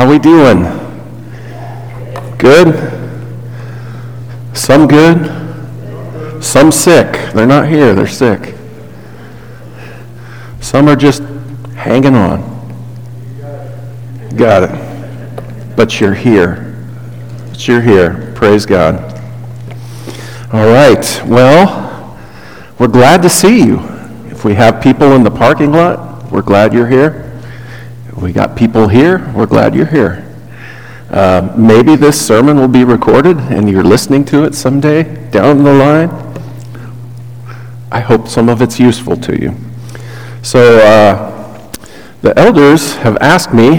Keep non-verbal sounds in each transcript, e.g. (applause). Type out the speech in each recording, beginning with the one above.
How we doing? Good? Some good? Some sick. They're not here, they're sick. Some are just hanging on. Got it. But you're here. But you're here. Praise God. All right. Well, we're glad to see you. If we have people in the parking lot, we're glad you're here. We got people here. We're glad you're here. Uh, maybe this sermon will be recorded and you're listening to it someday down the line. I hope some of it's useful to you. So, uh, the elders have asked me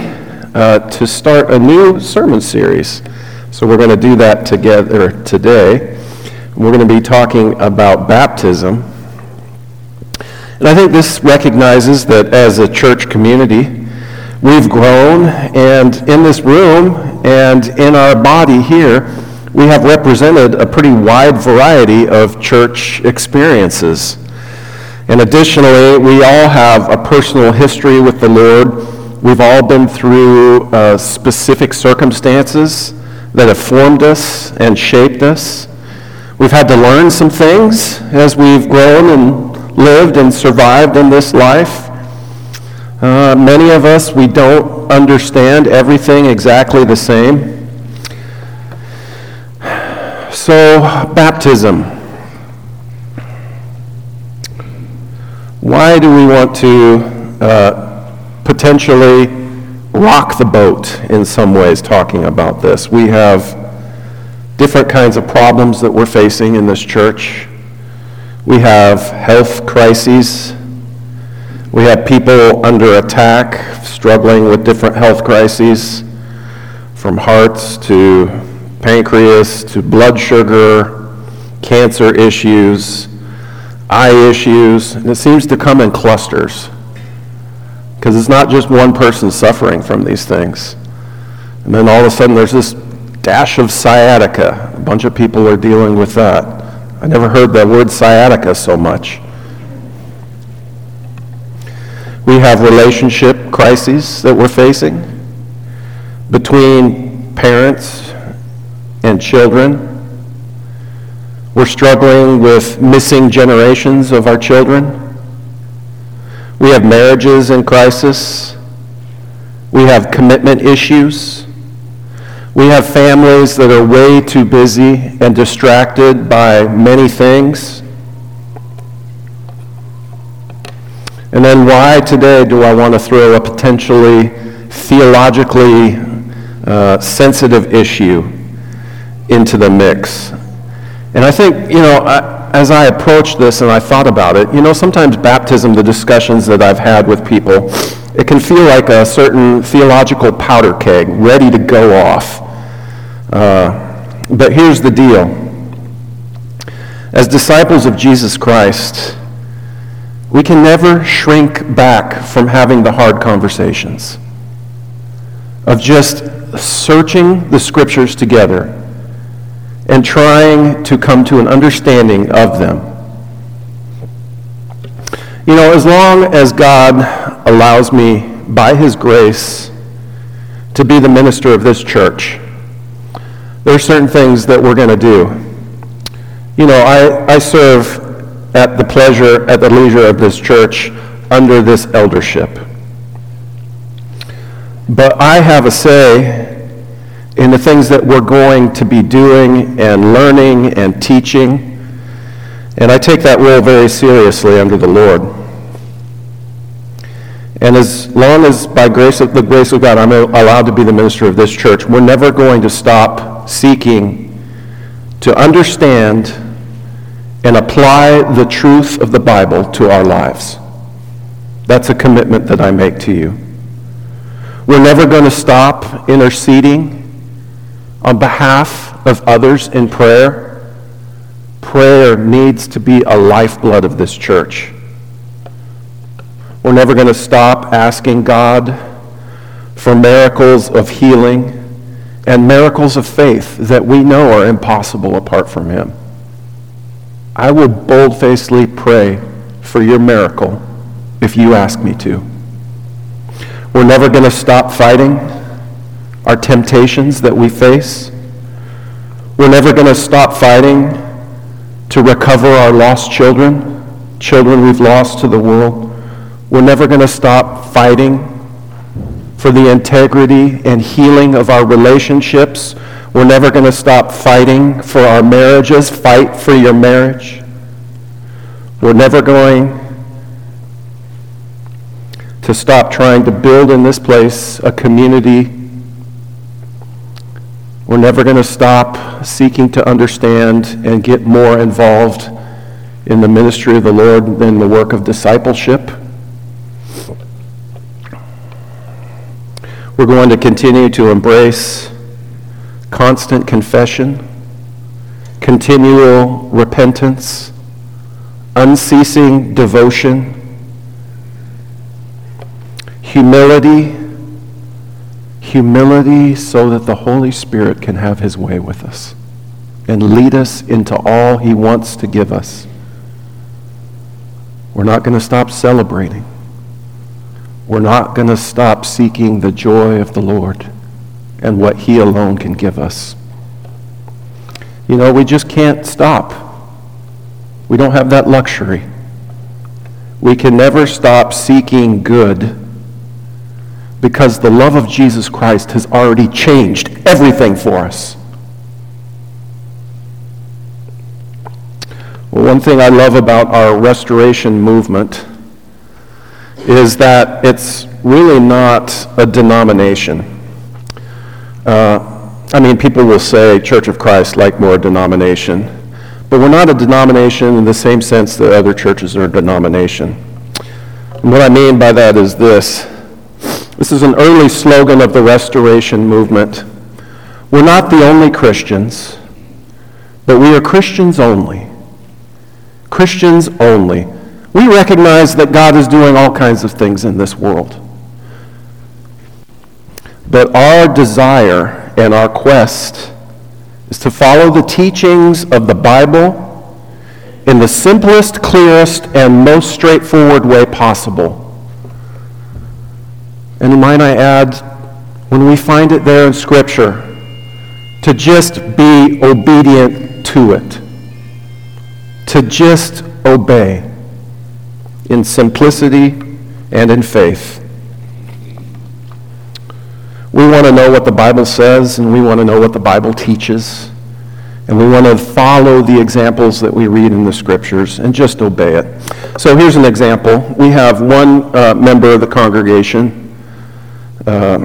uh, to start a new sermon series. So, we're going to do that together today. We're going to be talking about baptism. And I think this recognizes that as a church community, We've grown, and in this room and in our body here, we have represented a pretty wide variety of church experiences. And additionally, we all have a personal history with the Lord. We've all been through uh, specific circumstances that have formed us and shaped us. We've had to learn some things as we've grown and lived and survived in this life. Uh, many of us, we don't understand everything exactly the same. So, baptism. Why do we want to uh, potentially rock the boat in some ways talking about this? We have different kinds of problems that we're facing in this church. We have health crises we have people under attack, struggling with different health crises, from hearts to pancreas to blood sugar, cancer issues, eye issues, and it seems to come in clusters. Because it's not just one person suffering from these things. And then all of a sudden there's this dash of sciatica. A bunch of people are dealing with that. I never heard that word sciatica so much. We have relationship crises that we're facing between parents and children. We're struggling with missing generations of our children. We have marriages in crisis. We have commitment issues. We have families that are way too busy and distracted by many things And then why today do I want to throw a potentially theologically uh, sensitive issue into the mix? And I think, you know, I, as I approached this and I thought about it, you know, sometimes baptism, the discussions that I've had with people, it can feel like a certain theological powder keg ready to go off. Uh, but here's the deal. As disciples of Jesus Christ, we can never shrink back from having the hard conversations, of just searching the scriptures together and trying to come to an understanding of them. You know, as long as God allows me, by His grace, to be the minister of this church, there are certain things that we're going to do. You know, I, I serve at the pleasure, at the leisure of this church under this eldership. But I have a say in the things that we're going to be doing and learning and teaching. And I take that role very seriously under the Lord. And as long as by grace of the grace of God I'm allowed to be the minister of this church, we're never going to stop seeking to understand and apply the truth of the Bible to our lives. That's a commitment that I make to you. We're never going to stop interceding on behalf of others in prayer. Prayer needs to be a lifeblood of this church. We're never going to stop asking God for miracles of healing and miracles of faith that we know are impossible apart from Him. I will boldfacedly pray for your miracle if you ask me to. We're never going to stop fighting our temptations that we face. We're never going to stop fighting to recover our lost children, children we've lost to the world. We're never going to stop fighting for the integrity and healing of our relationships. We're never going to stop fighting for our marriages. Fight for your marriage. We're never going to stop trying to build in this place a community. We're never going to stop seeking to understand and get more involved in the ministry of the Lord than the work of discipleship. We're going to continue to embrace constant confession, continual repentance, unceasing devotion, humility, humility so that the Holy Spirit can have his way with us and lead us into all he wants to give us. We're not going to stop celebrating. We're not going to stop seeking the joy of the Lord and what He alone can give us. You know, we just can't stop. We don't have that luxury. We can never stop seeking good because the love of Jesus Christ has already changed everything for us. Well, one thing I love about our restoration movement is that it's really not a denomination. Uh, I mean, people will say Church of Christ like more denomination, but we're not a denomination in the same sense that other churches are a denomination. And what I mean by that is this. This is an early slogan of the Restoration movement. We're not the only Christians, but we are Christians only. Christians only. We recognize that God is doing all kinds of things in this world. But our desire and our quest is to follow the teachings of the Bible in the simplest, clearest, and most straightforward way possible. And might I add, when we find it there in Scripture, to just be obedient to it, to just obey in simplicity and in faith. We want to know what the Bible says, and we want to know what the Bible teaches. And we want to follow the examples that we read in the scriptures and just obey it. So here's an example. We have one uh, member of the congregation uh,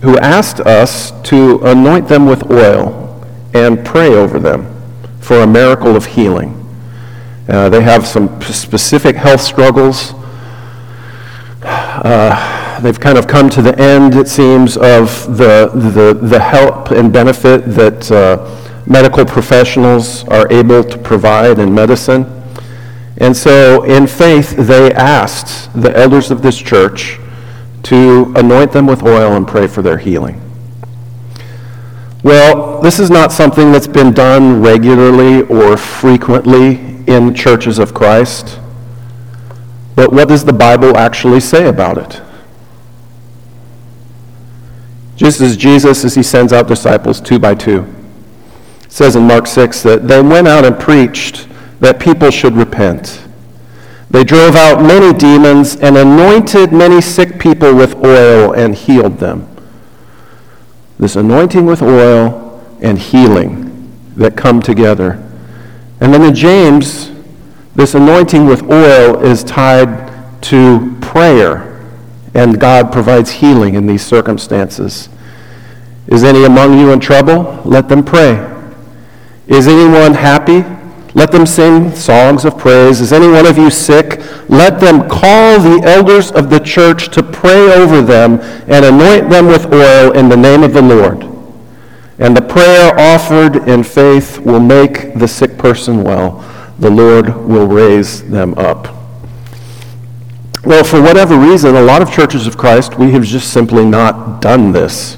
who asked us to anoint them with oil and pray over them for a miracle of healing. Uh, they have some specific health struggles. Uh, they've kind of come to the end, it seems, of the, the, the help and benefit that uh, medical professionals are able to provide in medicine. And so, in faith, they asked the elders of this church to anoint them with oil and pray for their healing. Well, this is not something that's been done regularly or frequently in churches of Christ. But what does the Bible actually say about it? Just as Jesus, as he sends out disciples two by two, says in Mark 6 that they went out and preached that people should repent. They drove out many demons and anointed many sick people with oil and healed them. This anointing with oil and healing that come together and then in James, this anointing with oil is tied to prayer, and God provides healing in these circumstances. Is any among you in trouble? Let them pray. Is anyone happy? Let them sing songs of praise. Is any one of you sick? Let them call the elders of the church to pray over them and anoint them with oil in the name of the Lord. And the prayer offered in faith will make the sick person well. The Lord will raise them up. Well, for whatever reason, a lot of churches of Christ, we have just simply not done this.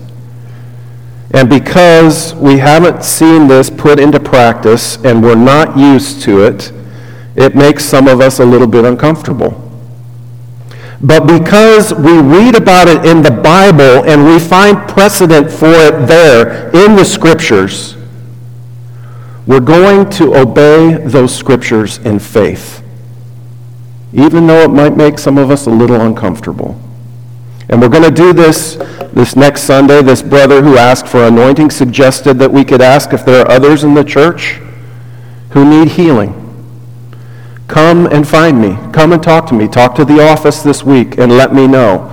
And because we haven't seen this put into practice and we're not used to it, it makes some of us a little bit uncomfortable. But because we read about it in the Bible and we find precedent for it there in the Scriptures, we're going to obey those Scriptures in faith, even though it might make some of us a little uncomfortable. And we're going to do this this next Sunday. This brother who asked for anointing suggested that we could ask if there are others in the church who need healing. Come and find me. Come and talk to me. Talk to the office this week and let me know.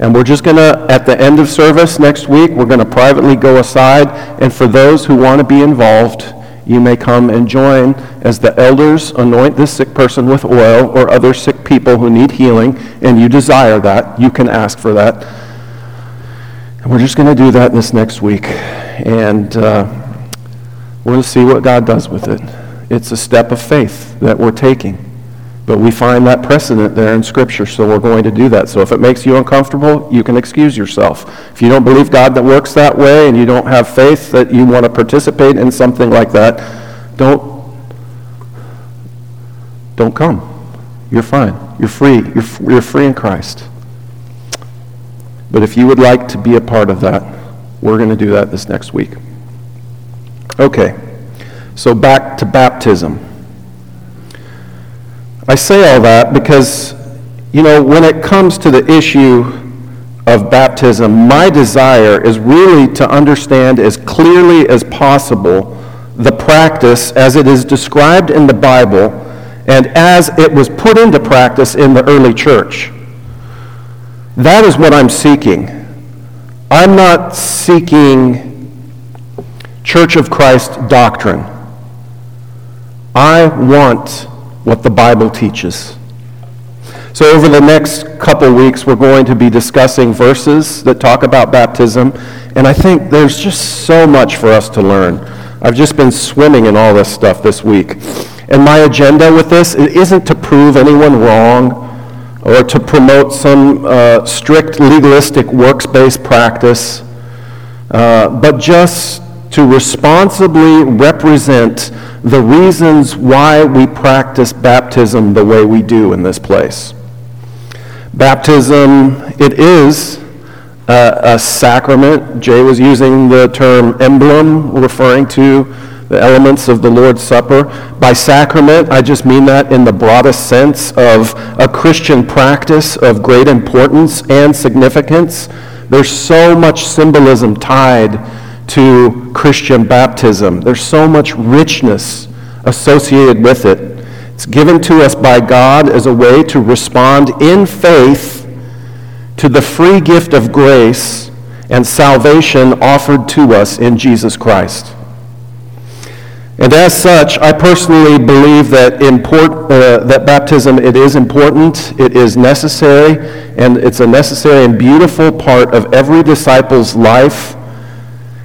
And we're just going to, at the end of service next week, we're going to privately go aside. And for those who want to be involved, you may come and join as the elders anoint this sick person with oil or other sick people who need healing, and you desire that. You can ask for that. And we're just going to do that this next week. And uh, we're going to see what God does with it. It's a step of faith that we're taking. But we find that precedent there in Scripture, so we're going to do that. So if it makes you uncomfortable, you can excuse yourself. If you don't believe God that works that way and you don't have faith that you want to participate in something like that, don't, don't come. You're fine. You're free. You're, you're free in Christ. But if you would like to be a part of that, we're going to do that this next week. Okay. So back to baptism. I say all that because, you know, when it comes to the issue of baptism, my desire is really to understand as clearly as possible the practice as it is described in the Bible and as it was put into practice in the early church. That is what I'm seeking. I'm not seeking Church of Christ doctrine. I want what the Bible teaches. So, over the next couple weeks, we're going to be discussing verses that talk about baptism, and I think there's just so much for us to learn. I've just been swimming in all this stuff this week. And my agenda with this isn't to prove anyone wrong or to promote some uh, strict legalistic works based practice, uh, but just to responsibly represent the reasons why we practice baptism the way we do in this place. Baptism, it is a, a sacrament. Jay was using the term emblem, referring to the elements of the Lord's Supper. By sacrament, I just mean that in the broadest sense of a Christian practice of great importance and significance. There's so much symbolism tied to Christian baptism. There's so much richness associated with it. It's given to us by God as a way to respond in faith to the free gift of grace and salvation offered to us in Jesus Christ. And as such, I personally believe that, import, uh, that baptism, it is important, it is necessary, and it's a necessary and beautiful part of every disciple's life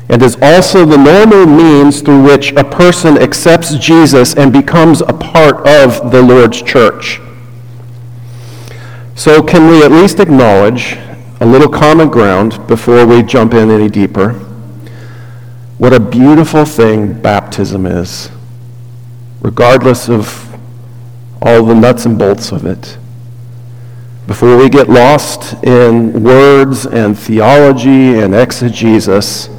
and is also the normal means through which a person accepts Jesus and becomes a part of the Lord's church. So, can we at least acknowledge a little common ground before we jump in any deeper? What a beautiful thing baptism is, regardless of all the nuts and bolts of it. Before we get lost in words and theology and exegesis,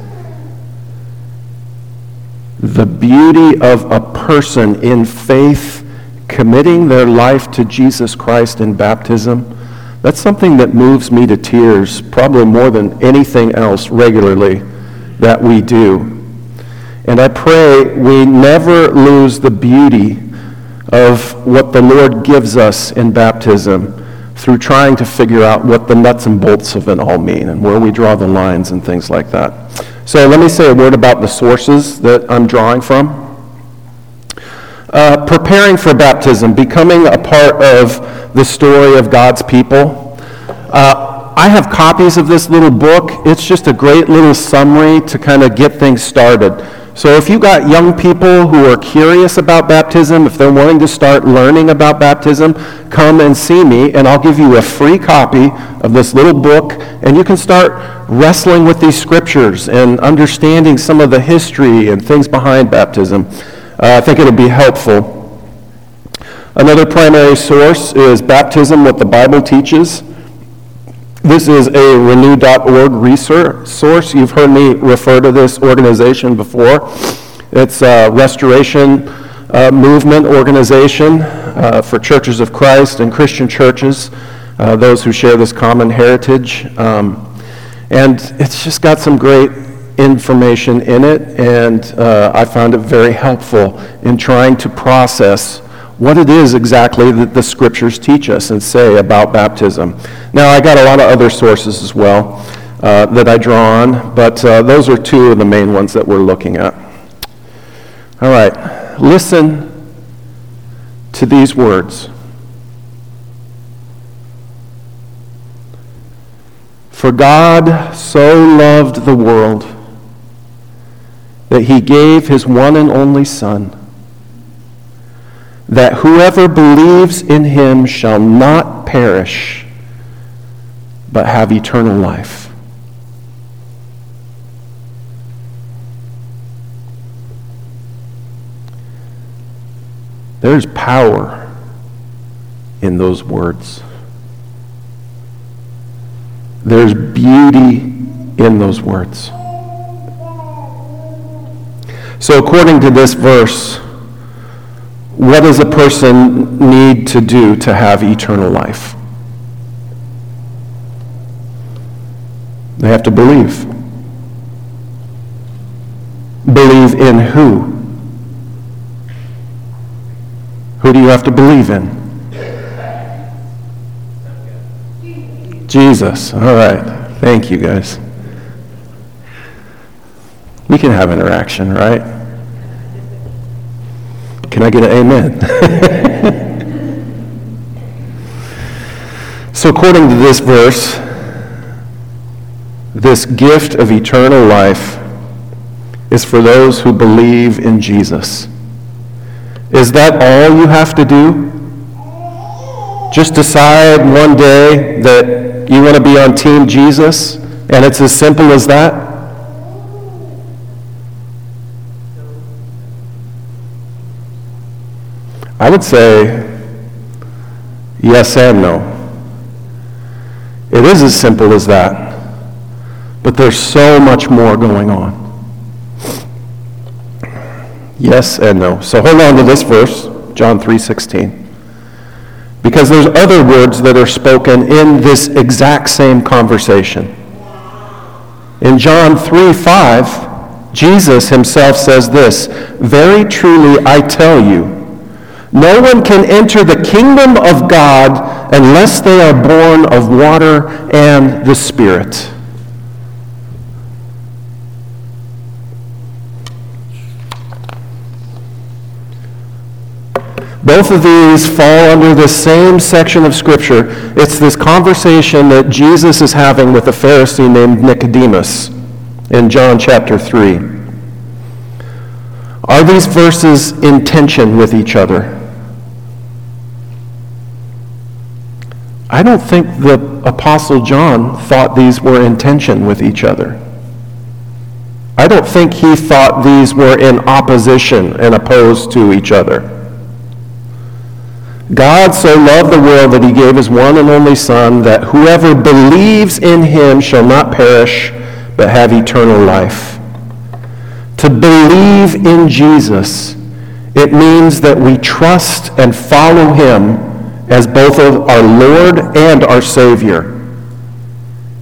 the beauty of a person in faith committing their life to Jesus Christ in baptism, that's something that moves me to tears probably more than anything else regularly that we do. And I pray we never lose the beauty of what the Lord gives us in baptism through trying to figure out what the nuts and bolts of it all mean and where we draw the lines and things like that. So let me say a word about the sources that I'm drawing from. Uh, preparing for baptism, becoming a part of the story of God's people. Uh, I have copies of this little book. It's just a great little summary to kind of get things started. So if you've got young people who are curious about baptism, if they're wanting to start learning about baptism, come and see me, and I'll give you a free copy of this little book, and you can start wrestling with these scriptures and understanding some of the history and things behind baptism. Uh, I think it'll be helpful. Another primary source is Baptism, What the Bible Teaches. This is a renew.org resource. You've heard me refer to this organization before. It's a restoration uh, movement organization uh, for churches of Christ and Christian churches, uh, those who share this common heritage. Um, and it's just got some great information in it, and uh, I found it very helpful in trying to process what it is exactly that the scriptures teach us and say about baptism. Now, I got a lot of other sources as well uh, that I draw on, but uh, those are two of the main ones that we're looking at. All right, listen to these words. For God so loved the world that he gave his one and only Son that whoever believes in him shall not perish, but have eternal life. There's power in those words. There's beauty in those words. So, according to this verse, what does a person need to do to have eternal life? They have to believe. Believe in who? Who do you have to believe in? Jesus. All right. Thank you, guys. We can have interaction, right? Can I get an amen? (laughs) so, according to this verse, this gift of eternal life is for those who believe in Jesus. Is that all you have to do? Just decide one day that you want to be on Team Jesus, and it's as simple as that? I would say yes and no. It is as simple as that. But there's so much more going on. Yes and no. So hold on to this verse, John 3:16. Because there's other words that are spoken in this exact same conversation. In John 3:5, Jesus himself says this, "Very truly I tell you, no one can enter the kingdom of God unless they are born of water and the Spirit. Both of these fall under the same section of Scripture. It's this conversation that Jesus is having with a Pharisee named Nicodemus in John chapter 3. Are these verses in tension with each other? I don't think the Apostle John thought these were in tension with each other. I don't think he thought these were in opposition and opposed to each other. God so loved the world that he gave his one and only Son, that whoever believes in him shall not perish, but have eternal life. To believe in Jesus, it means that we trust and follow him as both of our Lord and our Savior.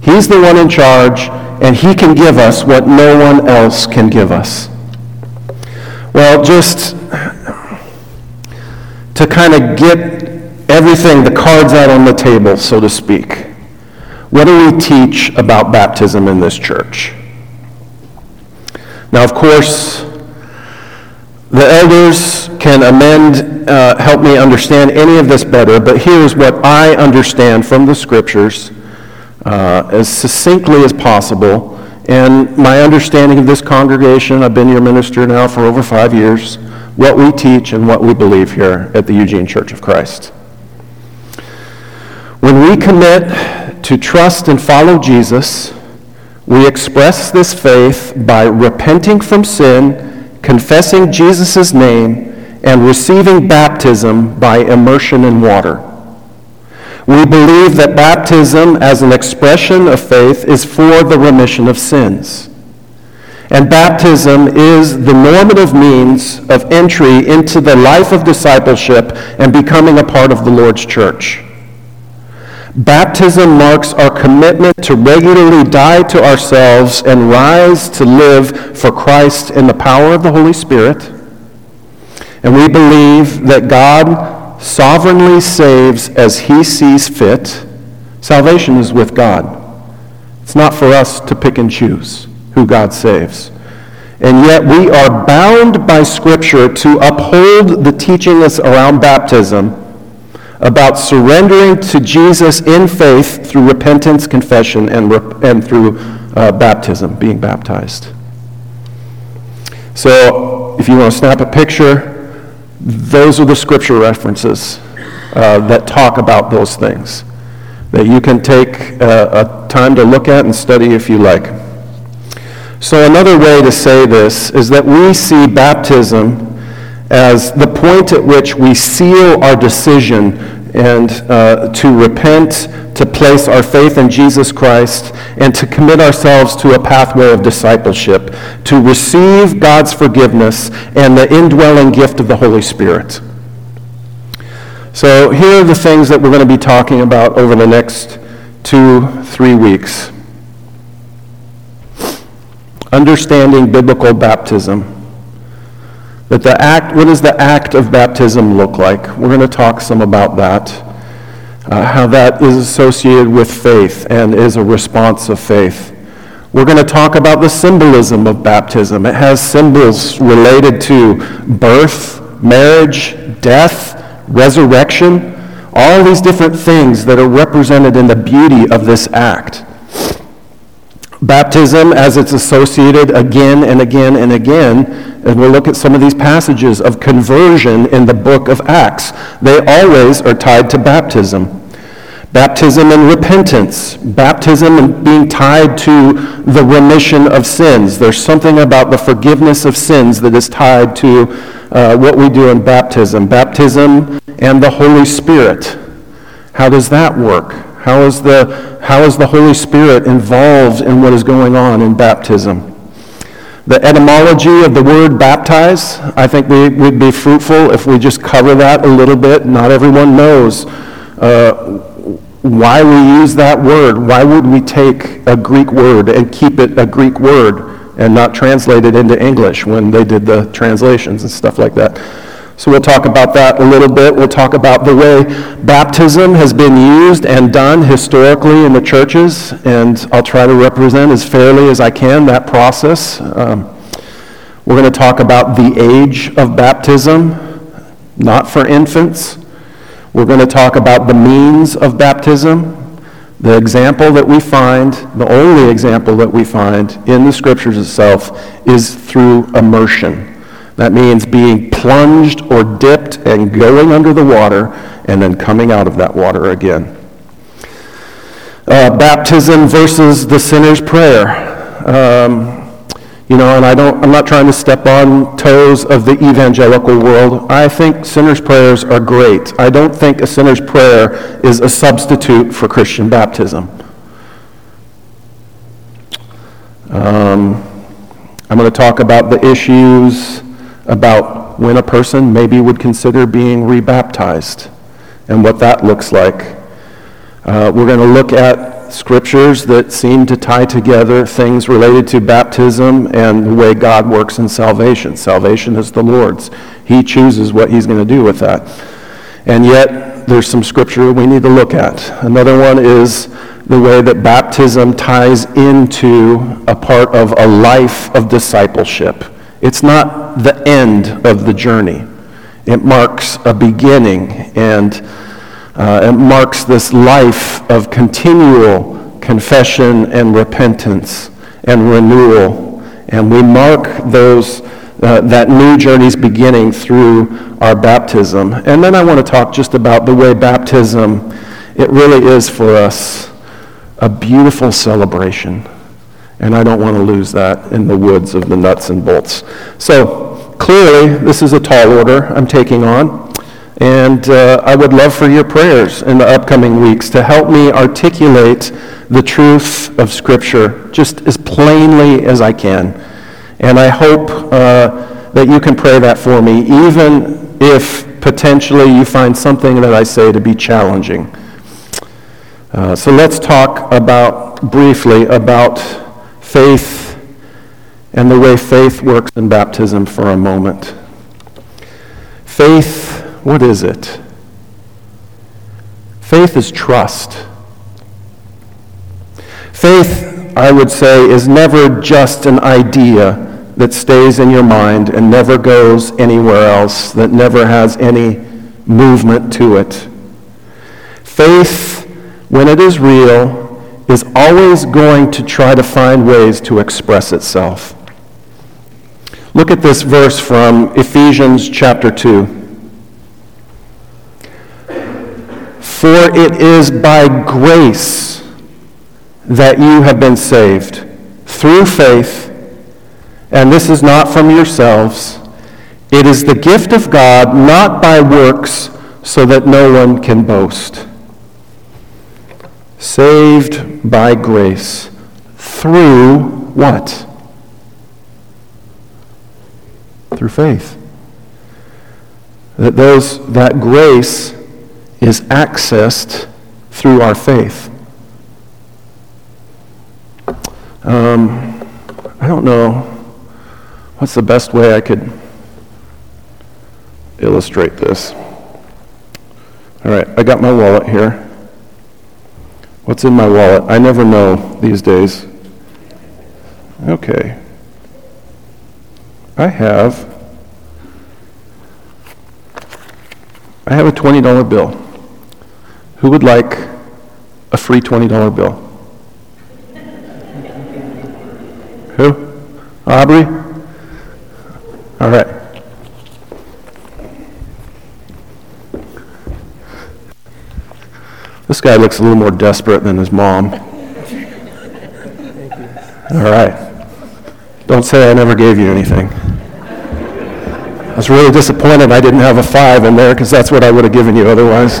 He's the one in charge, and He can give us what no one else can give us. Well, just to kind of get everything, the cards out on the table, so to speak, what do we teach about baptism in this church? Now, of course, the elders can amend, uh, help me understand any of this better, but here's what I understand from the scriptures uh, as succinctly as possible. And my understanding of this congregation, I've been your minister now for over five years, what we teach and what we believe here at the Eugene Church of Christ. When we commit to trust and follow Jesus, we express this faith by repenting from sin confessing Jesus' name and receiving baptism by immersion in water. We believe that baptism as an expression of faith is for the remission of sins. And baptism is the normative means of entry into the life of discipleship and becoming a part of the Lord's church. Baptism marks our commitment to regularly die to ourselves and rise to live for Christ in the power of the Holy Spirit. And we believe that God sovereignly saves as he sees fit. Salvation is with God. It's not for us to pick and choose who God saves. And yet we are bound by Scripture to uphold the teachings around baptism about surrendering to Jesus in faith through repentance, confession, and, and through uh, baptism, being baptized. So, if you want to snap a picture, those are the scripture references uh, that talk about those things that you can take uh, a time to look at and study if you like. So, another way to say this is that we see baptism as the point at which we seal our decision and uh, to repent, to place our faith in Jesus Christ, and to commit ourselves to a pathway of discipleship, to receive God's forgiveness and the indwelling gift of the Holy Spirit. So, here are the things that we're going to be talking about over the next two, three weeks. Understanding biblical baptism that the act, what does the act of baptism look like? We're going to talk some about that. Uh, how that is associated with faith and is a response of faith. We're going to talk about the symbolism of baptism. It has symbols related to birth, marriage, death, resurrection, all these different things that are represented in the beauty of this act. Baptism, as it's associated again and again and again, and we'll look at some of these passages of conversion in the book of Acts. They always are tied to baptism. Baptism and repentance. Baptism and being tied to the remission of sins. There's something about the forgiveness of sins that is tied to uh, what we do in baptism. Baptism and the Holy Spirit. How does that work? How is the, how is the Holy Spirit involved in what is going on in baptism? The etymology of the word baptize, I think we, would be fruitful if we just cover that a little bit. Not everyone knows uh, why we use that word. Why would we take a Greek word and keep it a Greek word and not translate it into English when they did the translations and stuff like that? So we'll talk about that a little bit. We'll talk about the way baptism has been used and done historically in the churches, and I'll try to represent as fairly as I can that process. Um, we're going to talk about the age of baptism, not for infants. We're going to talk about the means of baptism. The example that we find, the only example that we find in the scriptures itself, is through immersion. That means being plunged or dipped and going under the water and then coming out of that water again. Uh, baptism versus the sinner's prayer. Um, you know, and I don't, I'm not trying to step on toes of the evangelical world. I think sinners' prayers are great. I don't think a sinner's prayer is a substitute for Christian baptism. Um, I'm going to talk about the issues about when a person maybe would consider being rebaptized and what that looks like. Uh, we're going to look at scriptures that seem to tie together things related to baptism and the way God works in salvation. Salvation is the Lord's. He chooses what he's going to do with that. And yet, there's some scripture we need to look at. Another one is the way that baptism ties into a part of a life of discipleship. It's not the end of the journey. It marks a beginning and uh, it marks this life of continual confession and repentance and renewal. And we mark those, uh, that new journey's beginning through our baptism. And then I want to talk just about the way baptism, it really is for us a beautiful celebration. And I don't want to lose that in the woods of the nuts and bolts. So, clearly, this is a tall order I'm taking on, and uh, I would love for your prayers in the upcoming weeks to help me articulate the truth of Scripture just as plainly as I can. And I hope uh, that you can pray that for me, even if potentially you find something that I say to be challenging. Uh, so let's talk about briefly about faith and the way faith works in baptism for a moment. Faith, what is it? Faith is trust. Faith, I would say, is never just an idea that stays in your mind and never goes anywhere else, that never has any movement to it. Faith, when it is real, is always going to try to find ways to express itself. Look at this verse from Ephesians chapter 2. For it is by grace that you have been saved through faith, and this is not from yourselves. It is the gift of God, not by works, so that no one can boast. Saved by grace through what? Through faith. That those that grace is accessed through our faith. Um, I don't know what's the best way I could illustrate this. All right, I got my wallet here. What's in my wallet? I never know these days. Okay. I have I have a $20 bill. Who would like a free $20 bill? Who? Aubrey? All right. Guy looks a little more desperate than his mom. All right. Don't say I never gave you anything. I was really disappointed I didn't have a five in there because that's what I would have given you otherwise.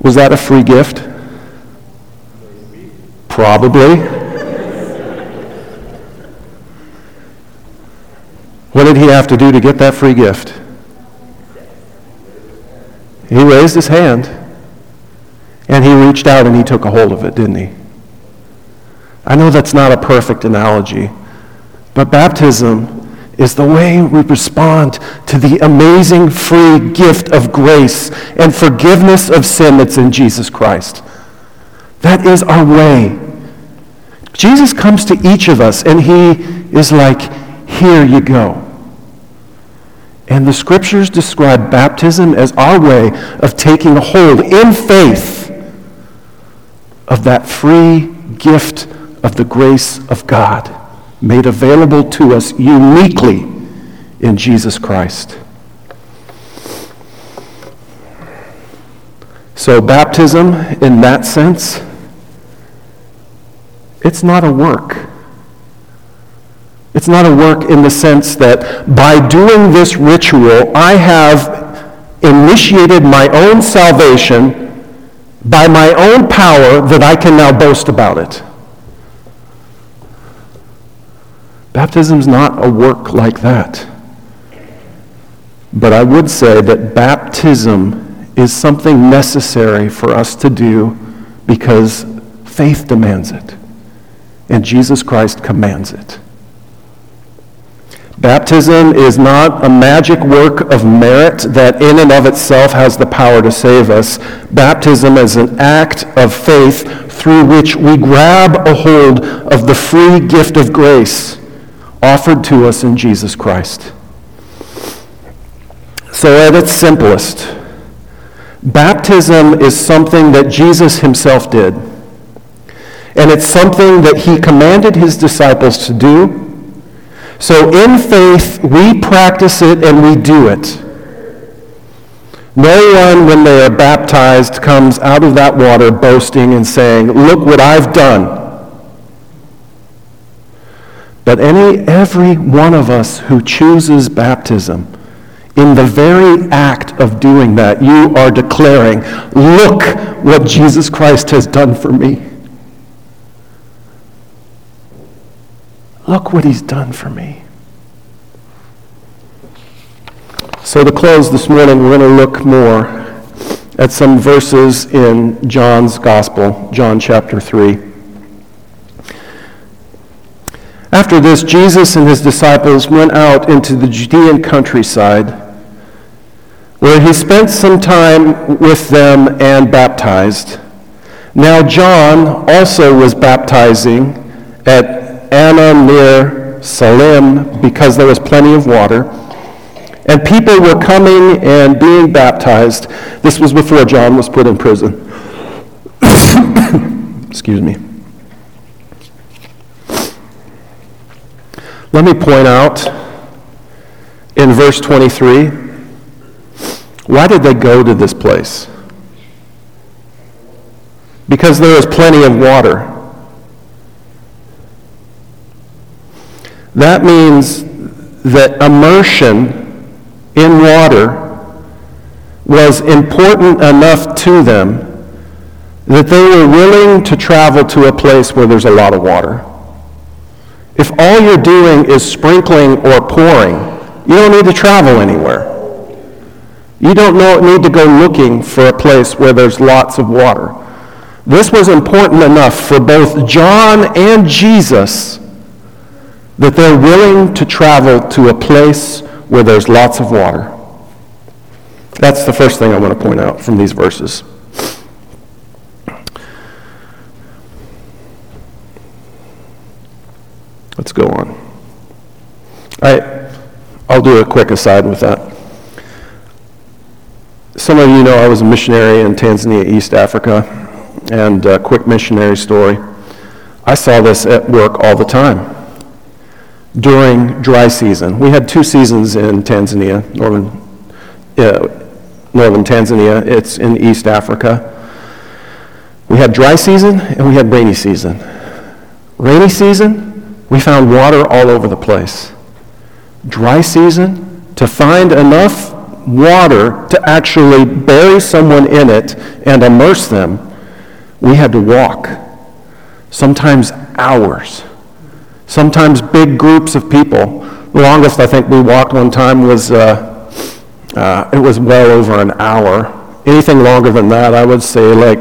Was that a free gift? Probably. He have to do to get that free gift? He raised his hand and he reached out and he took a hold of it, didn't he? I know that's not a perfect analogy, but baptism is the way we respond to the amazing free gift of grace and forgiveness of sin that's in Jesus Christ. That is our way. Jesus comes to each of us and he is like, here you go. And the scriptures describe baptism as our way of taking hold in faith of that free gift of the grace of God made available to us uniquely in Jesus Christ. So, baptism, in that sense, it's not a work. It's not a work in the sense that by doing this ritual, I have initiated my own salvation by my own power that I can now boast about it. Baptism is not a work like that. But I would say that baptism is something necessary for us to do because faith demands it. And Jesus Christ commands it. Baptism is not a magic work of merit that in and of itself has the power to save us. Baptism is an act of faith through which we grab a hold of the free gift of grace offered to us in Jesus Christ. So, at its simplest, baptism is something that Jesus himself did. And it's something that he commanded his disciples to do. So, in faith, we practice it and we do it. No one, when they are baptized, comes out of that water boasting and saying, Look what I've done. But any, every one of us who chooses baptism, in the very act of doing that, you are declaring, look what Jesus Christ has done for me. Look what he's done for me. So, to close this morning, we're going to look more at some verses in John's Gospel, John chapter 3. After this, Jesus and his disciples went out into the Judean countryside, where he spent some time with them and baptized. Now, John also was baptizing at Aenon near Salim because there was plenty of water. And people were coming and being baptized. This was before John was put in prison. (coughs) Excuse me. Let me point out in verse 23 why did they go to this place? Because there was plenty of water. That means that immersion in water was important enough to them that they were willing to travel to a place where there's a lot of water. If all you're doing is sprinkling or pouring, you don't need to travel anywhere. You don't need to go looking for a place where there's lots of water. This was important enough for both John and Jesus that they're willing to travel to a place where there's lots of water. That's the first thing I want to point out from these verses. Let's go on. I, I'll do a quick aside with that. Some of you know I was a missionary in Tanzania, East Africa, and a quick missionary story. I saw this at work all the time during dry season. We had two seasons in Tanzania, northern, uh, northern Tanzania. It's in East Africa. We had dry season and we had rainy season. Rainy season, we found water all over the place. Dry season, to find enough water to actually bury someone in it and immerse them, we had to walk, sometimes hours, sometimes big groups of people. The longest I think we walked one time was, uh, uh, it was well over an hour. Anything longer than that, I would say, like,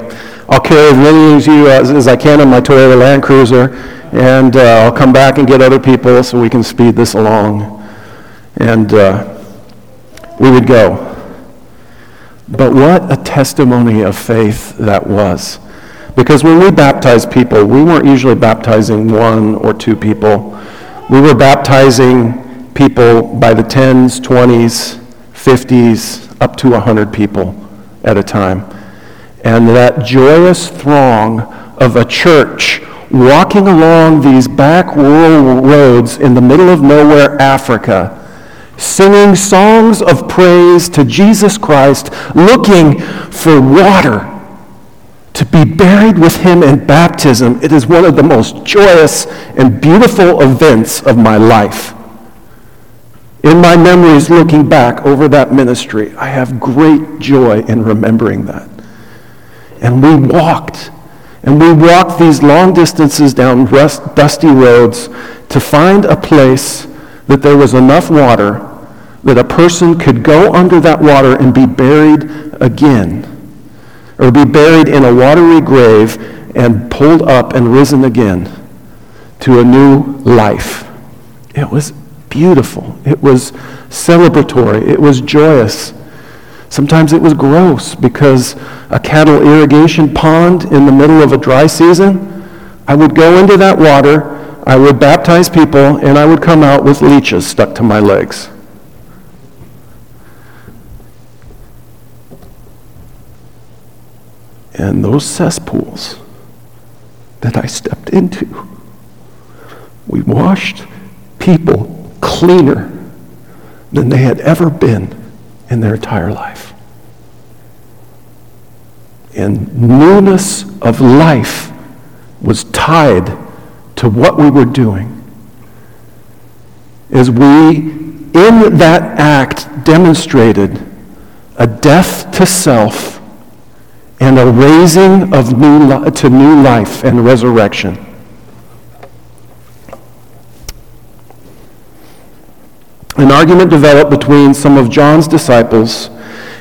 I'll carry as many of you as, as I can in my Toyota Land Cruiser and uh, I'll come back and get other people so we can speed this along. And uh, we would go. But what a testimony of faith that was. Because when we baptized people, we weren't usually baptizing one or two people. We were baptizing people by the 10s, 20s, 50s, up to 100 people at a time. And that joyous throng of a church walking along these back rural roads in the middle of nowhere, Africa, singing songs of praise to Jesus Christ, looking for water to be buried with him in baptism. It is one of the most joyous and beautiful events of my life. In my memories looking back over that ministry, I have great joy in remembering that. And we walked and we walked these long distances down rust, dusty roads to find a place that there was enough water that a person could go under that water and be buried again, or be buried in a watery grave and pulled up and risen again to a new life. It was beautiful. It was celebratory. It was joyous. Sometimes it was gross because a cattle irrigation pond in the middle of a dry season, I would go into that water, I would baptize people, and I would come out with leeches stuck to my legs. And those cesspools that I stepped into, we washed people cleaner than they had ever been in their entire life. And newness of life was tied to what we were doing. As we, in that act, demonstrated a death to self and a raising of new to new life and resurrection. An argument developed between some of John's disciples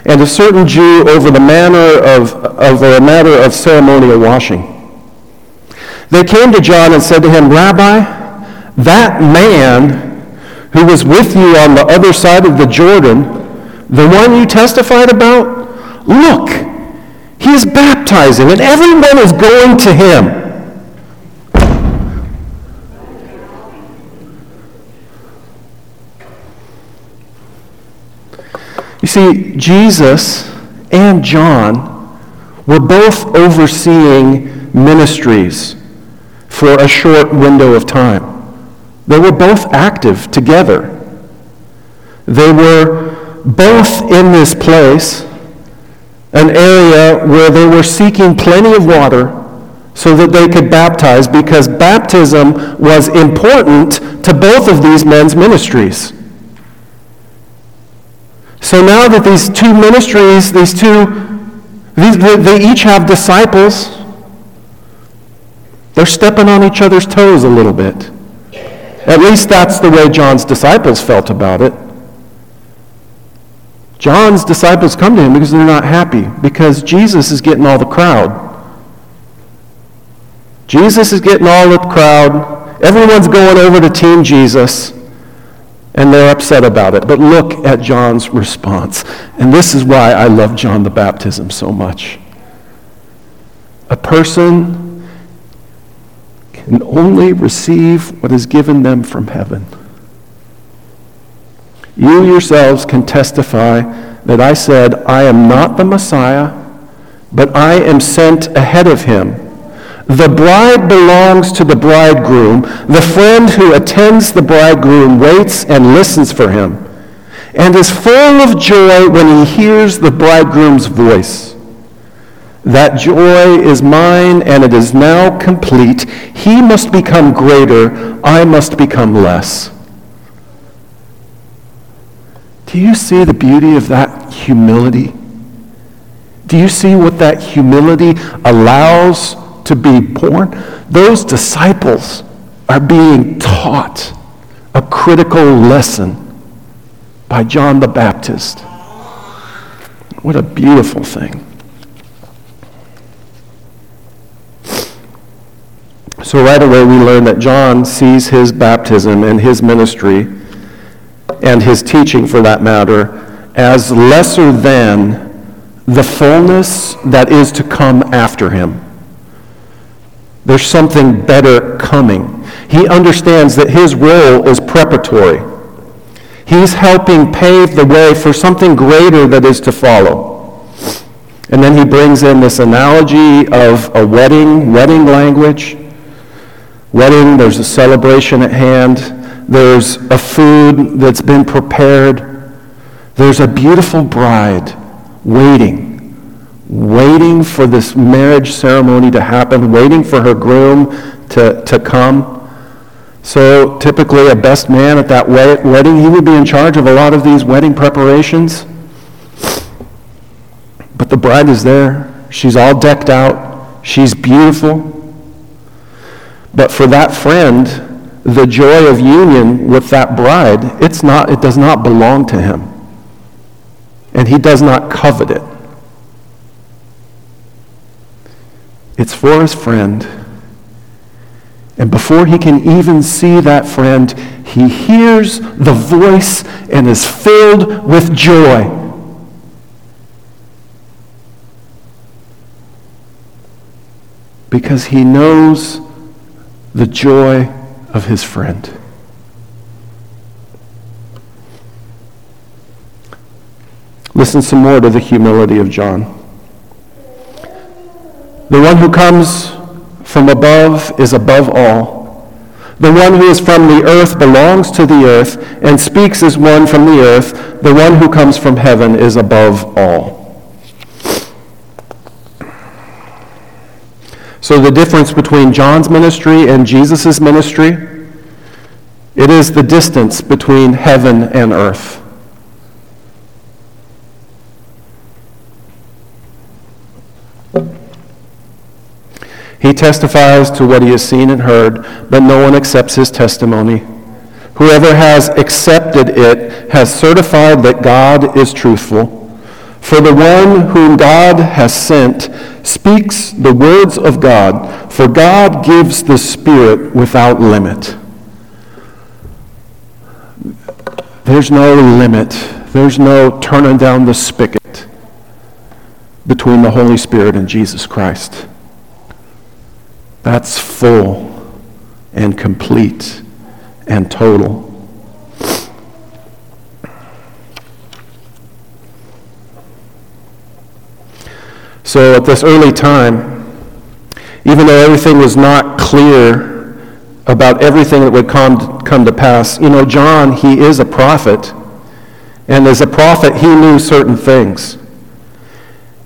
and a certain Jew over the manner of, of a matter of ceremonial washing. They came to John and said to him, Rabbi, that man who was with you on the other side of the Jordan, the one you testified about, look, he is baptizing and everyone is going to him. You see, Jesus and John were both overseeing ministries for a short window of time. They were both active together. They were both in this place, an area where they were seeking plenty of water so that they could baptize because baptism was important to both of these men's ministries. So now that these two ministries, these two, these, they each have disciples, they're stepping on each other's toes a little bit. At least that's the way John's disciples felt about it. John's disciples come to him because they're not happy, because Jesus is getting all the crowd. Jesus is getting all the crowd. Everyone's going over to Team Jesus and they're upset about it. But look at John's response. And this is why I love John the Baptism so much. A person can only receive what is given them from heaven. You yourselves can testify that I said, I am not the Messiah, but I am sent ahead of him. The bride belongs to the bridegroom. The friend who attends the bridegroom waits and listens for him and is full of joy when he hears the bridegroom's voice. That joy is mine and it is now complete. He must become greater. I must become less. Do you see the beauty of that humility? Do you see what that humility allows to be born, those disciples are being taught a critical lesson by John the Baptist. What a beautiful thing. So, right away, we learn that John sees his baptism and his ministry and his teaching, for that matter, as lesser than the fullness that is to come after him. There's something better coming. He understands that his role is preparatory. He's helping pave the way for something greater that is to follow. And then he brings in this analogy of a wedding, wedding language. Wedding, there's a celebration at hand. There's a food that's been prepared. There's a beautiful bride waiting waiting for this marriage ceremony to happen, waiting for her groom to, to come. So typically a best man at that wedding, he would be in charge of a lot of these wedding preparations. But the bride is there. She's all decked out. She's beautiful. But for that friend, the joy of union with that bride, it's not, it does not belong to him. And he does not covet it. It's for his friend. And before he can even see that friend, he hears the voice and is filled with joy. Because he knows the joy of his friend. Listen some more to the humility of John. The one who comes from above is above all. The one who is from the earth belongs to the earth and speaks as one from the earth. The one who comes from heaven is above all. So the difference between John's ministry and Jesus' ministry It is the distance between heaven and earth. He testifies to what he has seen and heard, but no one accepts his testimony. Whoever has accepted it has certified that God is truthful. For the one whom God has sent speaks the words of God, for God gives the Spirit without limit. There's no limit. There's no turning down the spigot between the Holy Spirit and Jesus Christ. That's full and complete and total. So at this early time, even though everything was not clear about everything that would come, come to pass, you know, John, he is a prophet. And as a prophet, he knew certain things.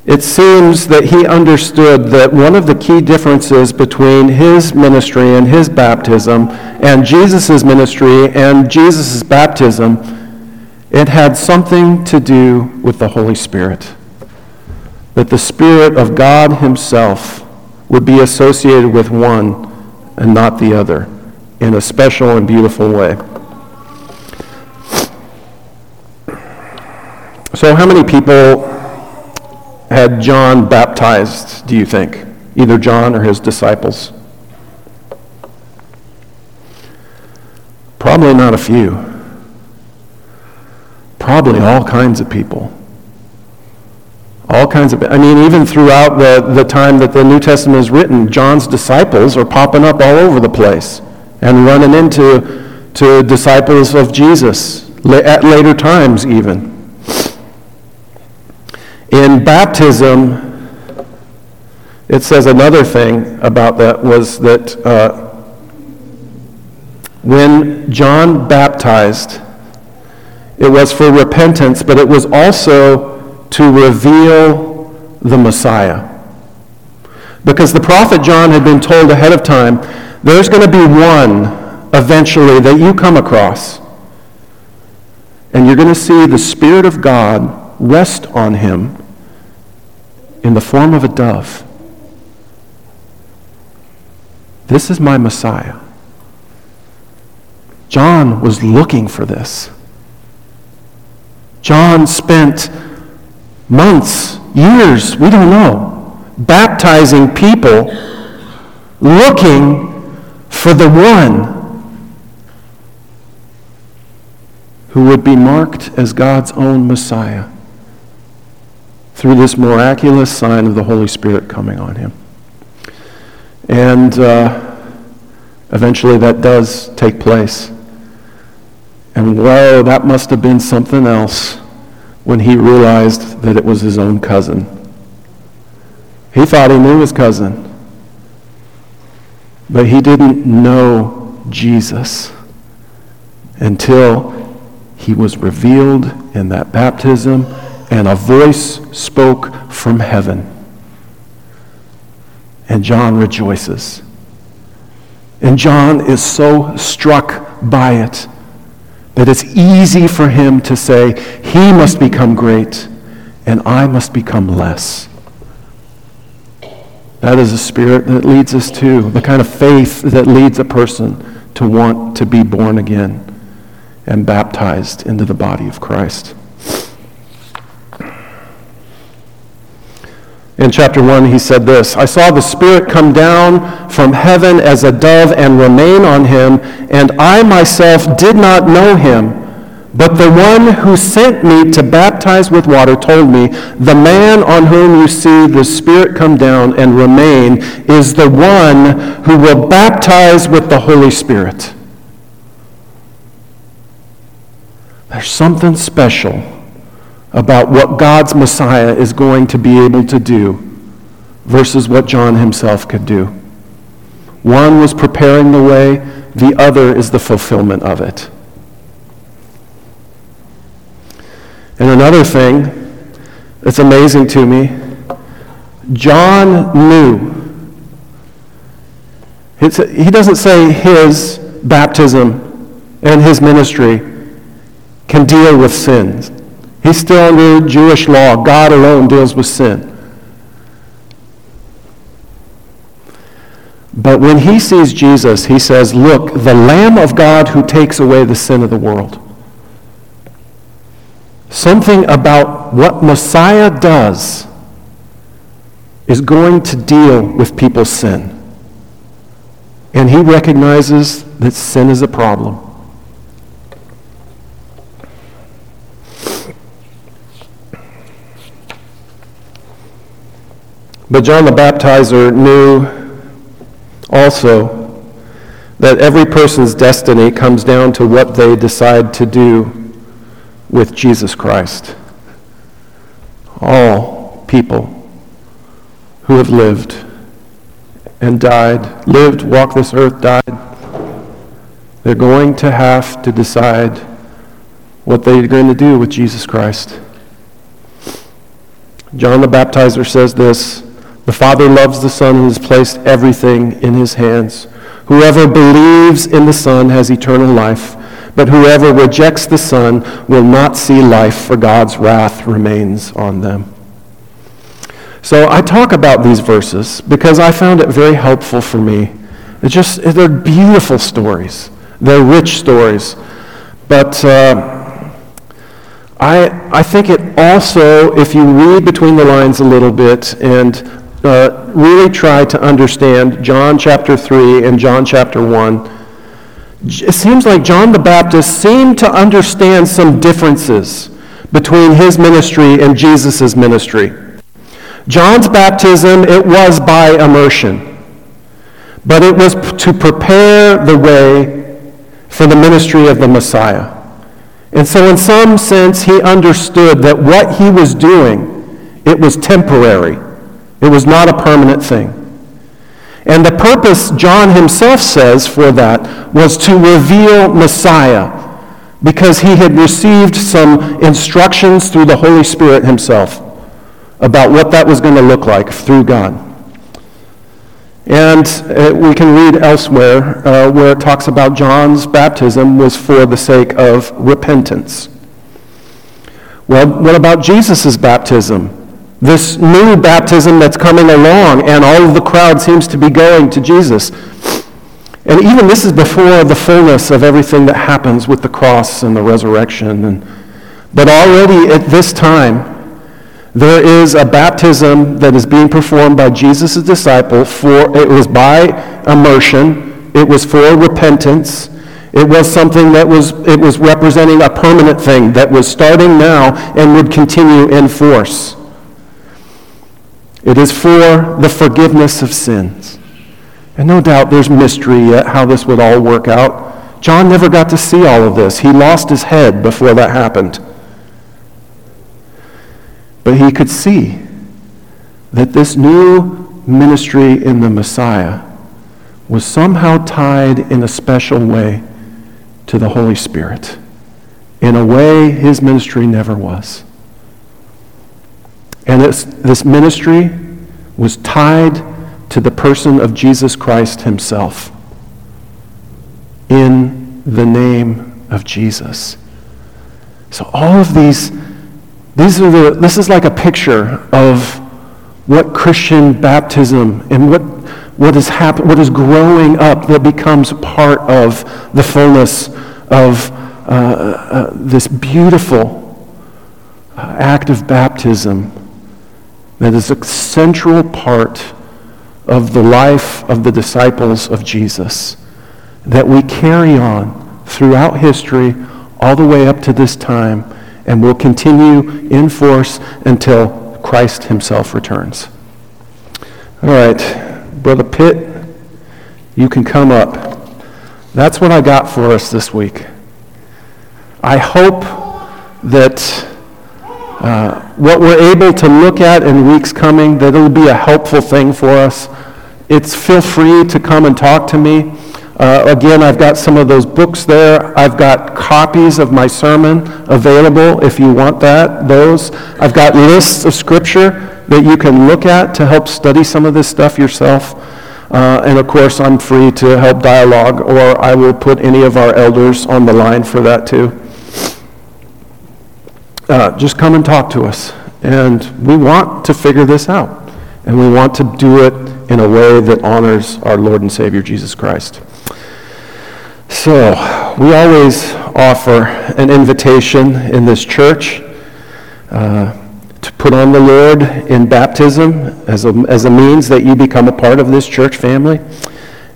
It seems that he understood that one of the key differences between his ministry and his baptism and Jesus' ministry and Jesus' baptism, it had something to do with the Holy Spirit. That the Spirit of God himself would be associated with one and not the other in a special and beautiful way. So, how many people had John baptized, do you think? Either John or his disciples? Probably not a few. Probably all kinds of people. All kinds of, I mean, even throughout the, the time that the New Testament is written, John's disciples are popping up all over the place and running into to disciples of Jesus at later times, even. In baptism, it says another thing about that was that uh, when John baptized, it was for repentance, but it was also to reveal the Messiah. Because the prophet John had been told ahead of time, there's going to be one eventually that you come across. And you're going to see the Spirit of God rest on him in the form of a dove. This is my Messiah. John was looking for this. John spent months, years, we don't know, baptizing people, looking for the one who would be marked as God's own Messiah through this miraculous sign of the Holy Spirit coming on him. And uh, eventually that does take place. And whoa, that must have been something else when he realized that it was his own cousin. He thought he knew his cousin, but he didn't know Jesus until he was revealed in that baptism and a voice spoke from heaven. And John rejoices. And John is so struck by it that it's easy for him to say, He must become great, and I must become less. That is a spirit that leads us to, the kind of faith that leads a person to want to be born again and baptized into the body of Christ. In chapter 1, he said this I saw the Spirit come down from heaven as a dove and remain on him, and I myself did not know him. But the one who sent me to baptize with water told me, The man on whom you see the Spirit come down and remain is the one who will baptize with the Holy Spirit. There's something special about what God's Messiah is going to be able to do versus what John himself could do. One was preparing the way, the other is the fulfillment of it. And another thing that's amazing to me, John knew. He doesn't say his baptism and his ministry can deal with sins. He's still under Jewish law. God alone deals with sin. But when he sees Jesus, he says, Look, the Lamb of God who takes away the sin of the world. Something about what Messiah does is going to deal with people's sin. And he recognizes that sin is a problem. But John the Baptizer knew also that every person's destiny comes down to what they decide to do with Jesus Christ. All people who have lived and died, lived, walked this earth, died, they're going to have to decide what they're going to do with Jesus Christ. John the Baptizer says this The Father loves the Son and has placed everything in his hands. Whoever believes in the Son has eternal life, but whoever rejects the Son will not see life, for God's wrath remains on them. So I talk about these verses because I found it very helpful for me. It's just, they're beautiful stories. They're rich stories. But uh, I, I think it also, if you read between the lines a little bit and uh, really try to understand John chapter 3 and John chapter 1, it seems like John the Baptist seemed to understand some differences between his ministry and Jesus' ministry. John's baptism, it was by immersion, but it was to prepare the way for the ministry of the Messiah. And so in some sense, he understood that what he was doing, it was temporary. It was not a permanent thing. And the purpose, John himself says, for that was to reveal Messiah because he had received some instructions through the Holy Spirit himself about what that was going to look like through God. And uh, we can read elsewhere uh, where it talks about John's baptism was for the sake of repentance. Well, what about Jesus' baptism? This new baptism that's coming along, and all of the crowd seems to be going to Jesus. And even this is before the fullness of everything that happens with the cross and the resurrection. And, but already at this time, there is a baptism that is being performed by Jesus' disciple for it was by immersion, it was for repentance. It was something that was it was representing a permanent thing that was starting now and would continue in force. It is for the forgiveness of sins. And no doubt there's mystery yet how this would all work out. John never got to see all of this. He lost his head before that happened. But he could see that this new ministry in the Messiah was somehow tied in a special way to the Holy Spirit, in a way his ministry never was. And this, this ministry was tied to the person of Jesus Christ himself in the name of Jesus. So all of these these are the, this is like a picture of what Christian baptism and what, what, is happen, what is growing up that becomes part of the fullness of uh, uh, this beautiful uh, act of baptism that is a central part of the life of the disciples of Jesus that we carry on throughout history all the way up to this time and will continue in force until Christ himself returns. All right, Brother Pitt, you can come up. That's what I got for us this week. I hope that uh, what we're able to look at in weeks coming, that it'll be a helpful thing for us. It's feel free to come and talk to me. Uh, again, I've got some of those books there. I've got copies of my sermon available if you want that, those. I've got lists of scripture that you can look at to help study some of this stuff yourself. Uh, And of course, I'm free to help dialogue, or I will put any of our elders on the line for that too. Uh, Just come and talk to us. And we want to figure this out. And we want to do it in a way that honors our Lord and Savior Jesus Christ. So, we always offer an invitation in this church uh, to put on the Lord in baptism as a, as a means that you become a part of this church family.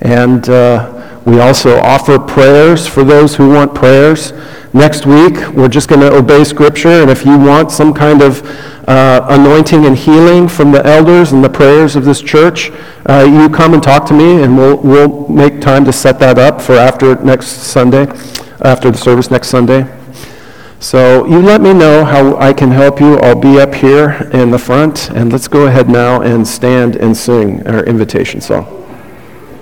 And uh, we also offer prayers for those who want prayers. Next week, we're just going to obey Scripture, and if you want some kind of uh, anointing and healing from the elders and the prayers of this church, uh, you come and talk to me, and we'll, we'll make time to set that up for after next Sunday, after the service next Sunday. So you let me know how I can help you. I'll be up here in the front, and let's go ahead now and stand and sing our invitation song.